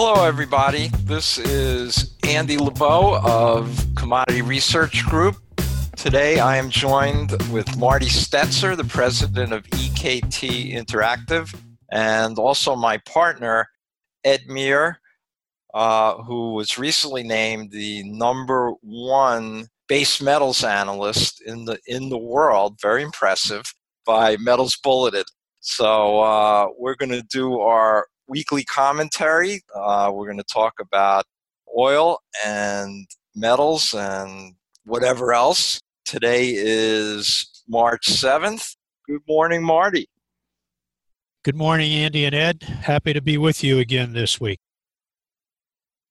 Hello, everybody. This is Andy Lebow of Commodity Research Group. Today, I am joined with Marty Stetzer, the president of EKT Interactive, and also my partner, Ed Meir, uh, who was recently named the number one base metals analyst in the in the world. Very impressive by Metals Bulletin. So uh, we're going to do our weekly commentary. Uh, we're going to talk about oil and metals and whatever else. Today is March 7th. Good morning, Marty. Good morning, Andy and Ed. Happy to be with you again this week.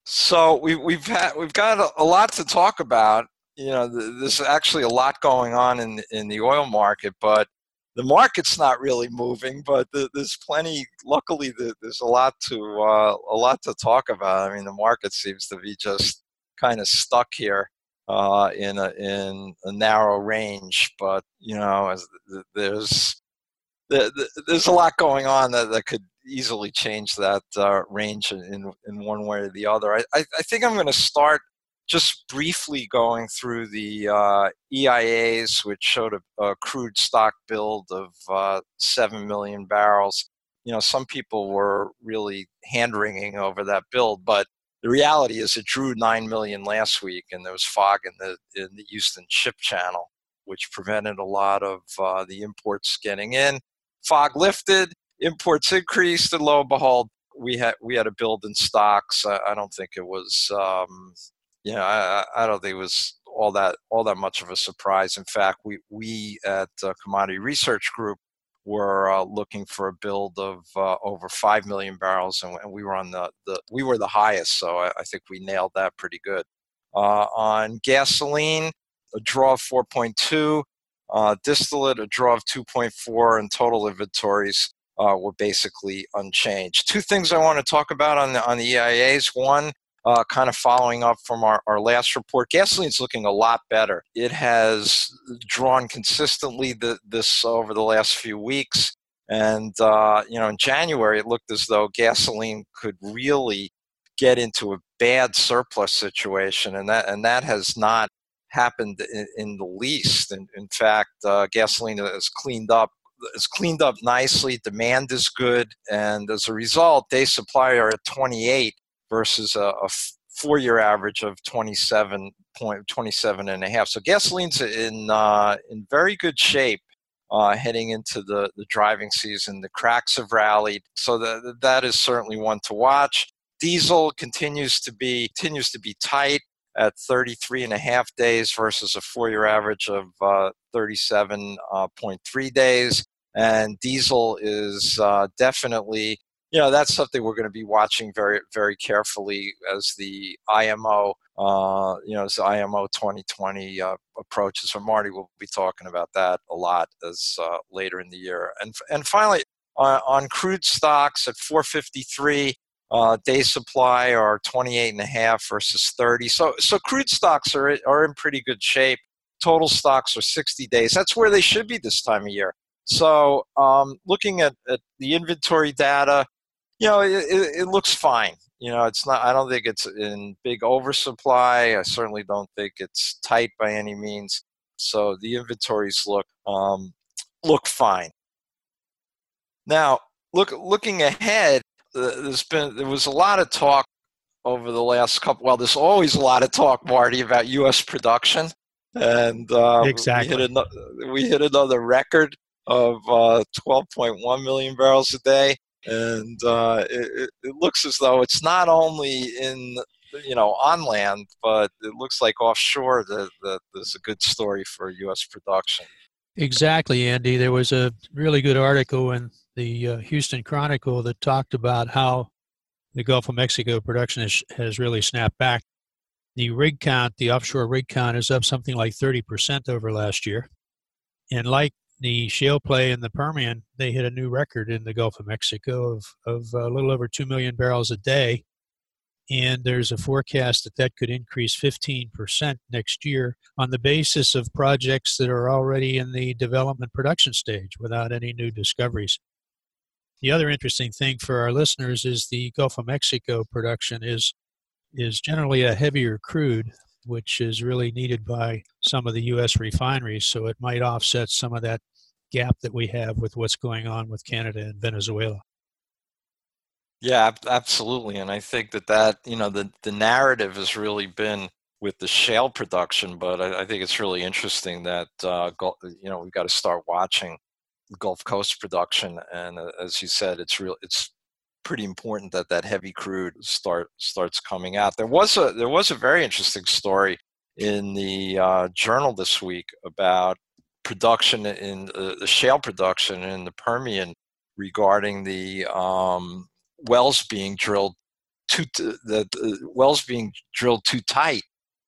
So we, we've had we've got a, a lot to talk about. You know, there's actually a lot going on in in the oil market, but the market's not really moving, but the, there's plenty. Luckily, the, there's a lot to uh, a lot to talk about. I mean, the market seems to be just kind of stuck here uh, in a in a narrow range. But you know, as, there's there's a lot going on that, that could easily change that uh, range in in one way or the other. I I, I think I'm going to start just briefly going through the uh, EIAs, which showed a, a, crude stock build of uh, 7 million barrels. You know, some people were really hand wringing over that build, but the reality is it drew 9 million last week, and there was fog in the, in the Houston ship channel, which prevented a lot of uh, the imports getting in. Fog lifted, imports increased, and lo and behold, we had we had a build in stocks. I, I don't think it was um, you know, I, I don't think it was all that all that much of a surprise. In fact, we we at uh, Commodity Research Group were uh, looking for a build of uh, over five million barrels, and, and, we were on the, the we were the highest. So I, I think we nailed that pretty good. Uh, on gasoline, a draw of 4.2, uh, distillate a draw of 2.4, and total inventories uh, were basically unchanged. Two things I want to talk about on the on the EIAs. One uh, kind of following up from our, our last report, gasoline's looking a lot better. It has drawn consistently the, this over the last few weeks. And, uh, you know, in January, it looked as though gasoline could really get into a bad surplus situation. And that, and that has not happened in, in the least. In, in fact, uh, gasoline has cleaned up it's cleaned up nicely. Demand is good, and as a result, day supply are at 28, versus a, a four year average of 27 point 27 and a half. So gasoline's in uh, in very good shape uh, heading into the, the driving season. The cracks have rallied, so that that is certainly one to watch. Diesel continues to be continues to be tight at 33 and a half days versus a four year average of uh, 37.3 uh, days. And diesel is uh, definitely you know that's something we're going to be watching very very carefully as the IMO uh, you know as the IMO 2020 uh, approaches. So Marty will be talking about that a lot as uh, later in the year. And and finally uh, on crude stocks at 453 uh, day supply are 28 and a half versus 30. So so crude stocks are are in pretty good shape. Total stocks are 60 days. That's where they should be this time of year. So, um, looking at, at, the inventory data, you know, it, it, looks fine. You know, it's not. I don't think it's in big oversupply. I certainly don't think it's tight by any means. So the inventories look um, look fine. Now, look looking ahead, uh, there's been there was a lot of talk over the last couple. Well, there's always a lot of talk, Marty, about U.S. production, and uh, exactly we hit, another, we hit another record of uh, 12.1 million barrels a day and uh, it, it, looks as though it's not only in you know on land, but it looks like offshore that, that there's a good story for U.S. production. Exactly, Andy. There was a really good article in the uh, Houston Chronicle that talked about how the Gulf of Mexico production has, has really snapped back. The rig count, the offshore rig count, is up something like 30% over last year. And like the shale play in the Permian, they hit a new record in the Gulf of Mexico of, of a little over 2 million barrels a day. And there's a forecast that that could increase 15% next year on the basis of projects that are already in the development production stage without any new discoveries. The other interesting thing for our listeners is the Gulf of Mexico production is is generally a heavier crude, which is really needed by some of the U.S. refineries. So it might offset some of that gap that we have with what's going on with Canada and Venezuela. Yeah, absolutely, and I think that that you know the the narrative has really been with the shale production, but I, I think it's really interesting that uh, you know we've got to start watching Gulf Coast production, and uh, as you said, it's real. It's pretty important that that heavy crude start starts coming out. There was a there was a very interesting story in the uh, journal this week about production in uh, the shale production in the Permian regarding the um, wells being drilled too the, the wells being drilled too tight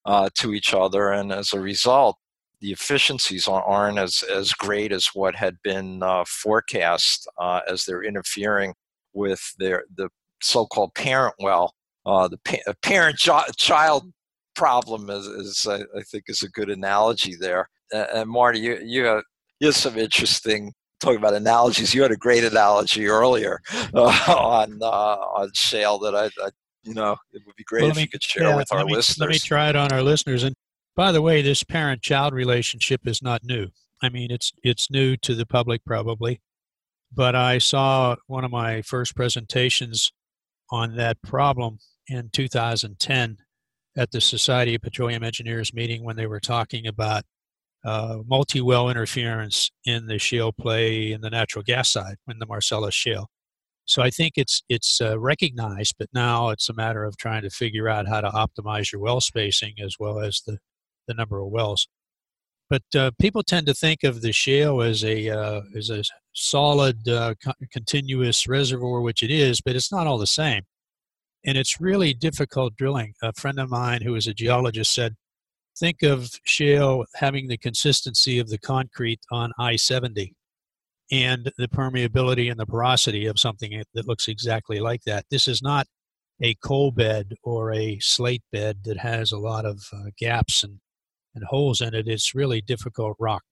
uh, to each other, and as a result, the efficiencies aren't as, as great as what had been uh, forecast uh, as they're interfering with their the so-called parent well. Uh, the pa- parent-child problem is, is I, I, think is a good analogy there. and Marty, you you have, you have some interesting talking about analogies. You had a great analogy earlier uh, on uh, on shale that I, I, you know it would be great well, if me, you could share yeah, with our me, listeners. Let me try it on our listeners. And by the way, this parent-child relationship is not new. I mean, it's it's new to the public probably, but I saw one of my first presentations on that problem in 2010 at the Society of Petroleum Engineers meeting when they were talking about uh, multi-well interference in the shale play in the natural gas side in the Marcellus shale. So I think it's it's uh, recognized, but now it's a matter of trying to figure out how to optimize your well spacing as well as the the number of wells. But uh, people tend to think of the shale as a uh, as a solid, uh, co- continuous reservoir, which it is, but it's not all the same, and it's really difficult drilling. A friend of mine who is a geologist said think of shale having the consistency of the concrete on I 70 and the permeability and the porosity of something that looks exactly like that. This is not a coal bed or a slate bed that has a lot of uh, gaps and, and holes in it. It's really difficult rock.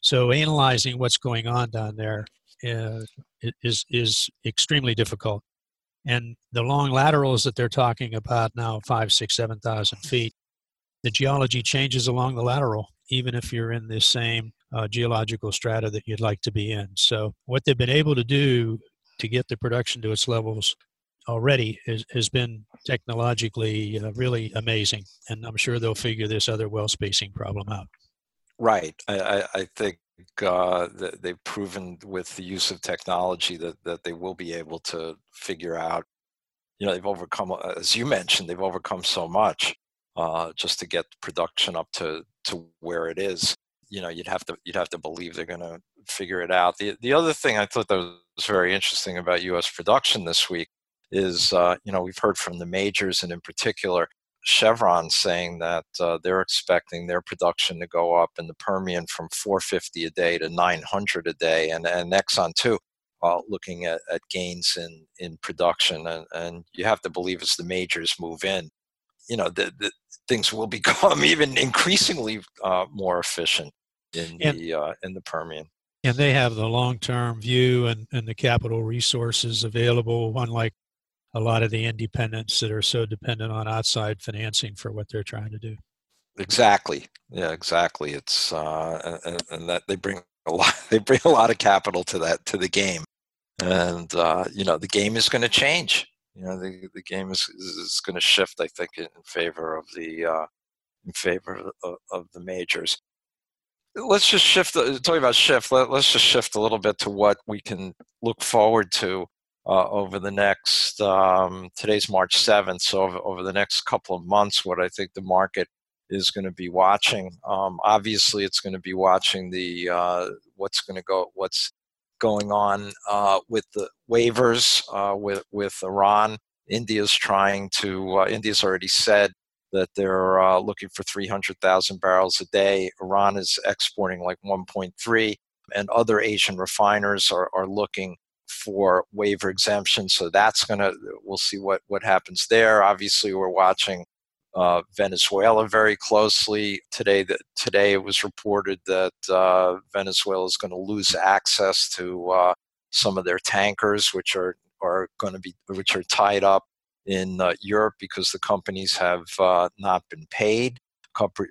So analyzing what's going on down there uh, is is extremely difficult. And the long laterals that they're talking about now, five, six, seven thousand feet, the geology changes along the lateral, even if you're in the same uh, geological strata that you'd like to be in. So, what they've been able to do to get the production to its levels already is, has been technologically uh, really amazing. And I'm sure they'll figure this other well spacing problem out. Right. I, I think uh, they've proven with the use of technology that, that they will be able to figure out. You know, they've overcome, as you mentioned, they've overcome so much uh, just to get production up to to where it is. You know, you'd have to you'd have to believe they're going to figure it out. The the other thing I thought that was very interesting about U.S. production this week is uh, you know we've heard from the majors and in particular Chevron saying that uh, they're expecting their production to go up in the Permian from 450 a day to 900 a day, and and Exxon too. Uh, looking at, at gains in, in production, and, and you have to believe as the majors move in, you know the, the things will become even increasingly uh, more efficient in and, the uh, in the Permian. And they have the long term view and, and the capital resources available, unlike a lot of the independents that are so dependent on outside financing for what they're trying to do. Exactly. Yeah, exactly. It's uh, and, and that they bring a lot. They bring a lot of capital to that to the game, and uh, you know the game is going to change you know the the game is is going to shift. I think in favor of the uh, in favor of, of, the majors. Let's just shift. Uh, talking about shift. Let, us just shift a little bit to what we can look forward to uh, over the next. Um, today's March seventh, so over, over, the next couple of months, what I think the market is going to be watching. Um, obviously, it's going to be watching the uh, what's going to go, what's going on uh, with the waivers uh, with with Iran. India's trying to. Uh, India's already said that they're uh, looking for 300,000 barrels a day. Iran is exporting like 1.3, and other Asian refiners are, are looking for waiver exemption. So that's going to. We'll see what what happens there. Obviously, we're watching uh, Venezuela very closely. Today, that today it was reported that uh, Venezuela is going to lose access to uh, some of their tankers, which are are going to be which are tied up in uh, Europe because the companies have uh, not been paid.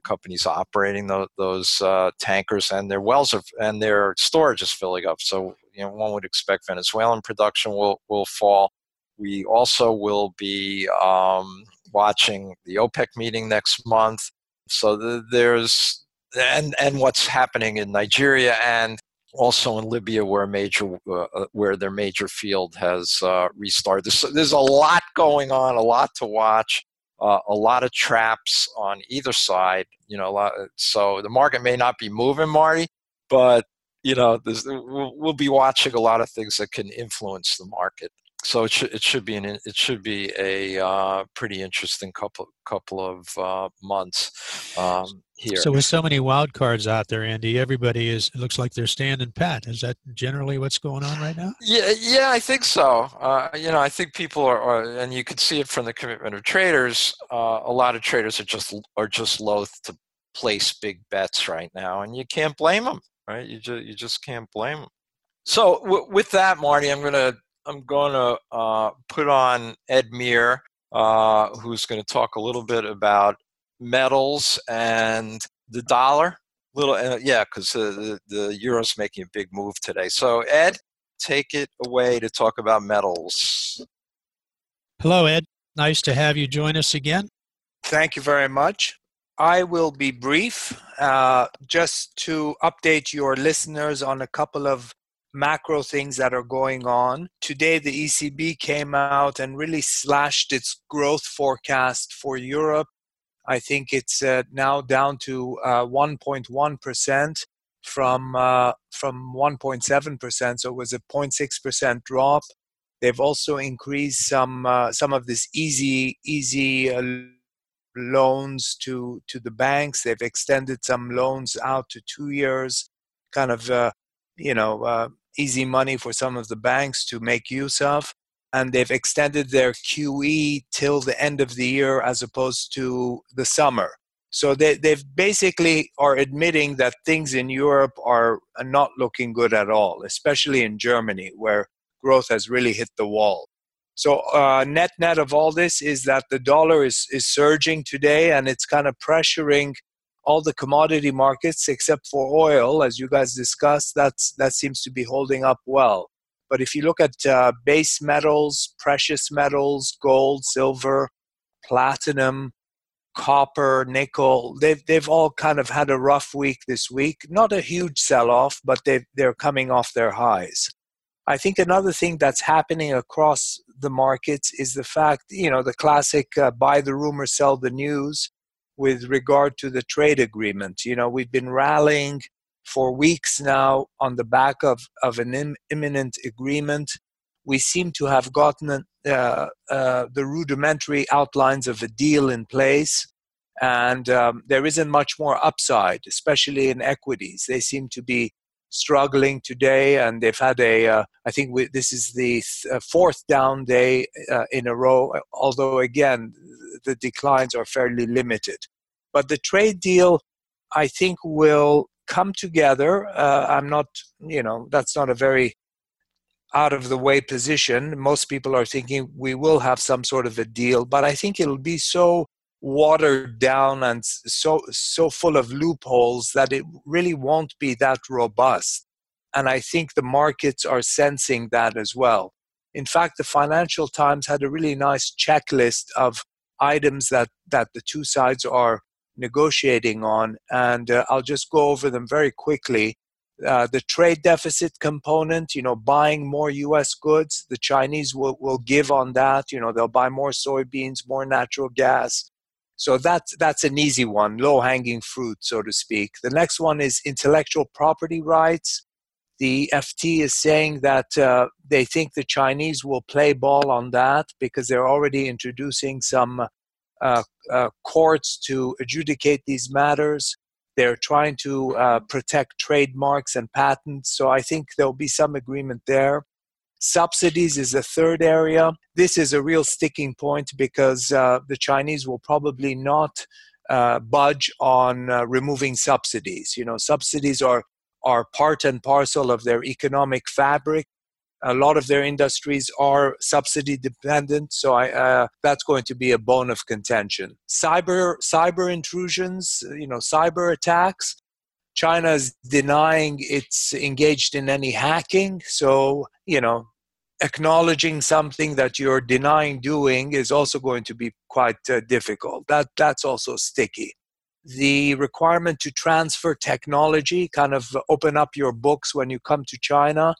companies operating those, those uh, tankers and their wells are, and their storage is filling up. So you know one would expect Venezuelan production will will fall. We also will be um, watching the OPEC meeting next month. So the, there's and and what's happening in Nigeria and also in Libya, where major uh, uh, where their major field has uh, restarted. There's, there's, a lot going on, a lot to watch, uh, a lot of traps on either side. You know, lot, so the market may not be moving, Marty, but you know, we'll, we'll be watching a lot of things that can influence the market so it should it should be an it should be a uh, pretty interesting couple couple of uh, months um, here. So with so many wild cards out there, Andy, everybody is it looks like they're standing pat. Is that generally what's going on right now? Yeah, yeah, I think so. Uh, you know, I think people are, are, and you can see it from the commitment of traders. Uh, a lot of traders are just are just loath to place big bets right now, and you can't blame them, right? You just you just can't blame them. So w- with that, Marty, I'm going to I'm going to uh, put on Ed Meir, uh, who's going to talk a little bit about metals and the dollar. Little, uh, yeah, because the, the euro's making a big move today. So, Ed, take it away to talk about metals. Hello, Ed. Nice to have you join us again. Thank you very much. I will be brief, uh, just to update your listeners on a couple of macro things that are going on. Today, the ECB came out and really slashed its growth forecast for Europe. I think it's uh, now down to uh, 1.1% from uh, from 1.7%. So it was a 0.6% drop. They've also increased some uh, some of this easy easy uh, loans to to the banks. They've extended some loans out to two years, kind of uh, you know uh, easy money for some of the banks to make use of and they've extended their QE till the end of the year as opposed to the summer. So they they've basically are admitting that things in Europe are not looking good at all, especially in Germany where growth has really hit the wall. So uh, net net of all this is that the dollar is is surging today and it's kind of pressuring all the commodity markets except for oil, as you guys discussed, that's that seems to be holding up well. But if you look at uh, base metals, precious metals, gold, silver, platinum, copper, nickel, they've they've all kind of had a rough week this week. Not a huge sell-off, but they they're coming off their highs. I think another thing that's happening across the markets is the fact, you know, the classic uh, buy the rumor, sell the news with regard to the trade agreement. You know, we've been rallying for weeks now on the back of, of an Im- imminent agreement. We seem to have gotten uh, uh, the rudimentary outlines of a deal in place, and um, there isn't much more upside, especially in equities. They seem to be struggling today, and they've had a. Uh, I think we, this is the th- uh, fourth down day uh, in a row. Although again, the declines are fairly limited. But the trade deal, I think, will come together. Uh, I'm not, you know, that's not a very out of the way position. Most people are thinking we will have some sort of a deal, but I think it'll be so watered down and so so full of loopholes that it really won't be that robust. And I think the markets are sensing that as well. In fact, the Financial Times had a really nice checklist of items that, that the two sides are negotiating on, and uh, I'll just go over them very quickly. Uh, the trade deficit component, you know, buying more US goods, the Chinese will, will give on that. You know, they'll buy more soybeans, more natural gas. So that's, that's an easy one, low hanging fruit, so to speak. The next one is intellectual property rights. The FT is saying that uh, they think the Chinese will play ball on that because they're already introducing some uh, uh, courts to adjudicate these matters. They're trying to uh, protect trademarks and patents. So I think there'll be some agreement there. Subsidies is a third area. This is a real sticking point because uh, the Chinese will probably not uh, budge on uh, removing subsidies. You know, subsidies are are part and parcel of their economic fabric. A lot of their industries are subsidy dependent, so I, uh, that's going to be a bone of contention. Cyber cyber intrusions, you know, cyber attacks. China is denying it's engaged in any hacking, so you know, acknowledging something that you're denying doing is also going to be quite uh, difficult. That that's also sticky the requirement to transfer technology, kind of open up your books when you come to China.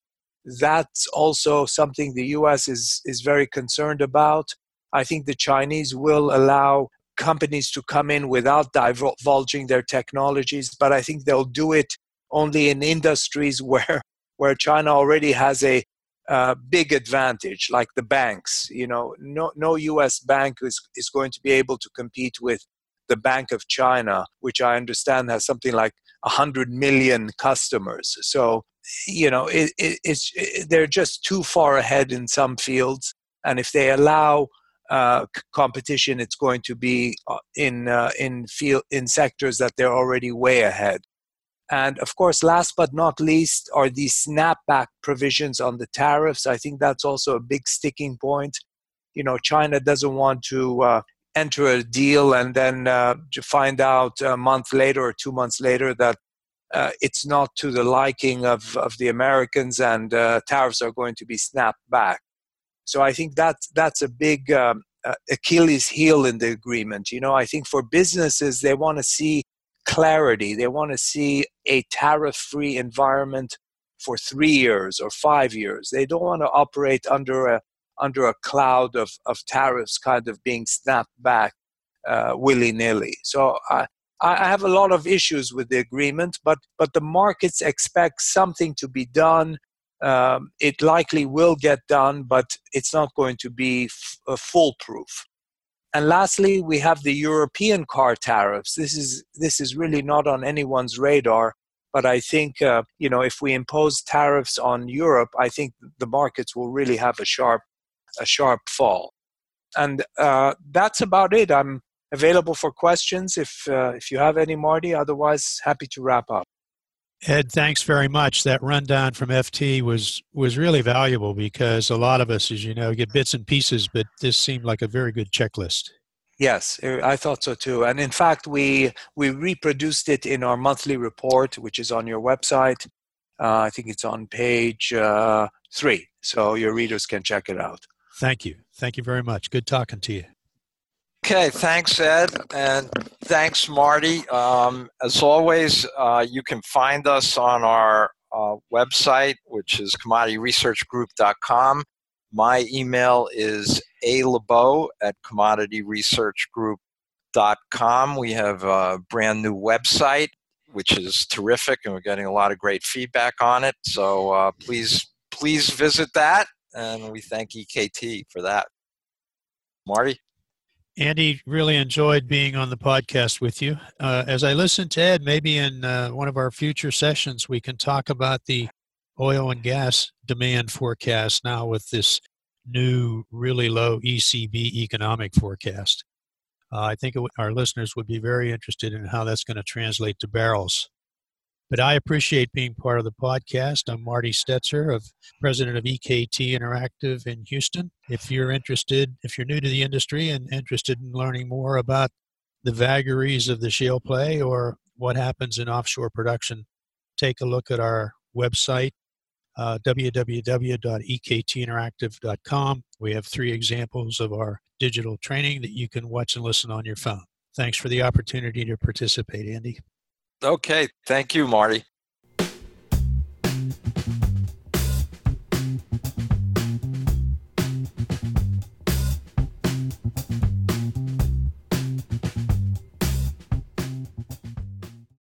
That's also something the US is, is very concerned about. I think the Chinese will allow companies to come in without divulging their technologies, but I think they'll do it only in industries where, where China already has a uh, big advantage, like the banks. You know, no, no U.S. bank is, is going to be able to compete with the Bank of China, which I understand has something like 100 million customers. So, you know, it, it, it's, it, they're just too far ahead in some fields. And if they allow uh, competition, it's going to be uh, in, uh, in, field, in sectors that they're already way ahead. And of course, last but not least, are these snapback provisions on the tariffs. I think that's also a big sticking point. You know, China doesn't want to uh, enter a deal and then uh, find out a month later or two months later that uh, it's not to the liking of, of the Americans and uh, tariffs are going to be snapped back. So I think that's, that's a big um, uh, Achilles heel in the agreement. You know, I think for businesses, they want to see clarity. They want to see a tariff free environment for three years or five years. They don't want to operate under a under a cloud of, of tariffs kind of being snapped back uh, willy nilly. So I, I have a lot of issues with the agreement, but, but the markets expect something to be done. Um, it likely will get done, but it's not going to be uh, foolproof. And lastly, we have the European car tariffs. This is this is really not on anyone's radar, but I think uh, you know if we impose tariffs on Europe, I think the markets will really have a sharp a sharp fall. And uh, that's about it. I'm available for questions if uh, if you have any, Marty. Otherwise, happy to wrap up. Ed, thanks very much. That rundown from FT was was really valuable because a lot of us, as you know, get bits and pieces, but this seemed like a very good checklist. Yes, uh, I thought so too. And in fact, we we reproduced it in our monthly report, which is on your website. Uh, I think it's on page uh, three, so your readers can check it out. Thank you. Thank you very much. Good talking to you. Okay, thanks, Ed, and thanks, Marty. Um, as always, uh, you can find us on our uh, website, which is commodityresearchgroup.com. My email is alabo at commodityresearchgroup.com. We have a brand new website, which is terrific, and we're getting a lot of great feedback on it. So uh, please, please visit that and we thank EKT for that. Marty? Andy, really enjoyed being on the podcast with you. Uh, as I listen to Ed, maybe in uh, one of our future sessions, we can talk about the oil and gas demand forecast now with this new, really low ECB economic forecast. Uh, I think our listeners would be very interested in how that's going to translate to barrels. But I appreciate being part of the podcast. I'm Marty Stetzer, of president of EKT Interactive in Houston. If you're interested, if you're new to the industry and interested in learning more about the vagaries of the shale play or what happens in offshore production, take a look at our website, uh, www.ektinteractive.com. We have three examples of our digital training that you can watch and listen on your phone. Thanks for the opportunity to participate, Andy. Okay. Thank you, Marty.